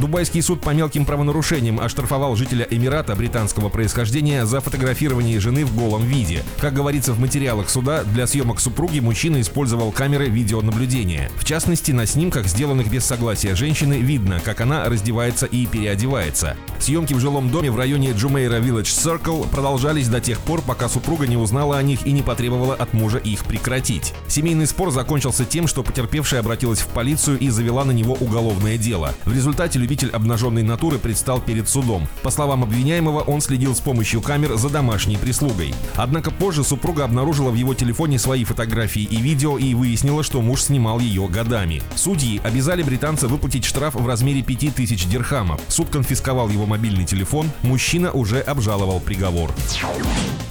Дубайский суд по мелким правонарушениям оштрафовал жителя Эмирата британского происхождения за фотографирование жены в голом виде. Как говорится в материалах суда, для съемок супруги мужчина использовал камеры видеонаблюдения. В частности, на снимках, сделанных без согласия женщины, видно, как она раздевается и переодевается. Съемки в жилом доме в районе Джумейра Village Circle продолжались до тех пор, пока супруга не узнала о них и не потребовала от мужа их прекратить. Семейный спор закончился тем, что потерпевшая обратилась в полицию и завела на него уголовное дело. В результате любитель обнаженной натуры предстал перед судом. По словам обвиняемого, он следил с помощью камер за домашней прислугой. Однако позже супруга обнаружила в его телефоне свои фотографии и видео и выяснила, что муж снимал ее годами. Судьи обязали британца выплатить штраф в размере 5000 дирхамов. Суд конфисковал его мобильный телефон, мужчина уже обжаловал приговор.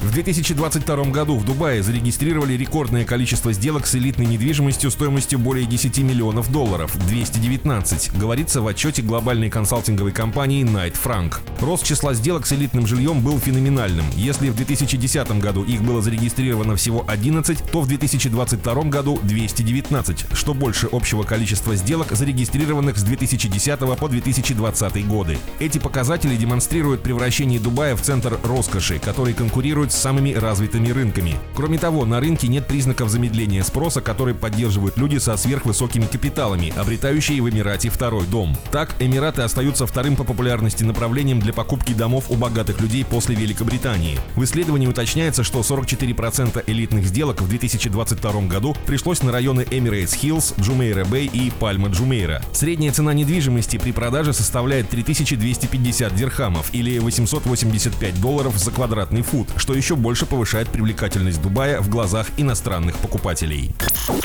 В 2022 году в Дубае зарегистрировали рекордное количество сделок с элитной недвижимостью стоимостью более 10 миллионов долларов – 219, говорится в отчете глобальной консалтинговой компании Knight Frank. Рост числа сделок с элитным жильем был феноменальным. Если в 2010 году их было зарегистрировано всего 11, то в 2022 году 219, что больше общего количества сделок, зарегистрированных с 2010 по 2020 годы. Эти показатели демонстрируют превращение Дубая в центр роскоши, который конкурирует с самыми развитыми рынками. Кроме того, на рынке нет признаков замедления спроса, который поддерживают люди со сверхвысокими капиталами, обретающие в Эмирате второй дом. Так, Эмираты остаются вторым по популярности направлением для покупки домов у богатых людей после Великобритании. В исследовании уточняется, что 44% элитных сделок в 2022 году пришлось на районы Emirates Hills, Джумейра Бэй и Пальма Джумейра. Средняя цена недвижимости при продаже составляет 3250 дирхамов или 885 долларов за квадратный фут, что еще больше повышает привлекательность Дубая в глазах иностранных покупателей.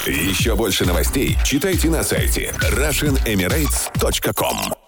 Еще больше новостей читайте на сайте RussianEmirates.com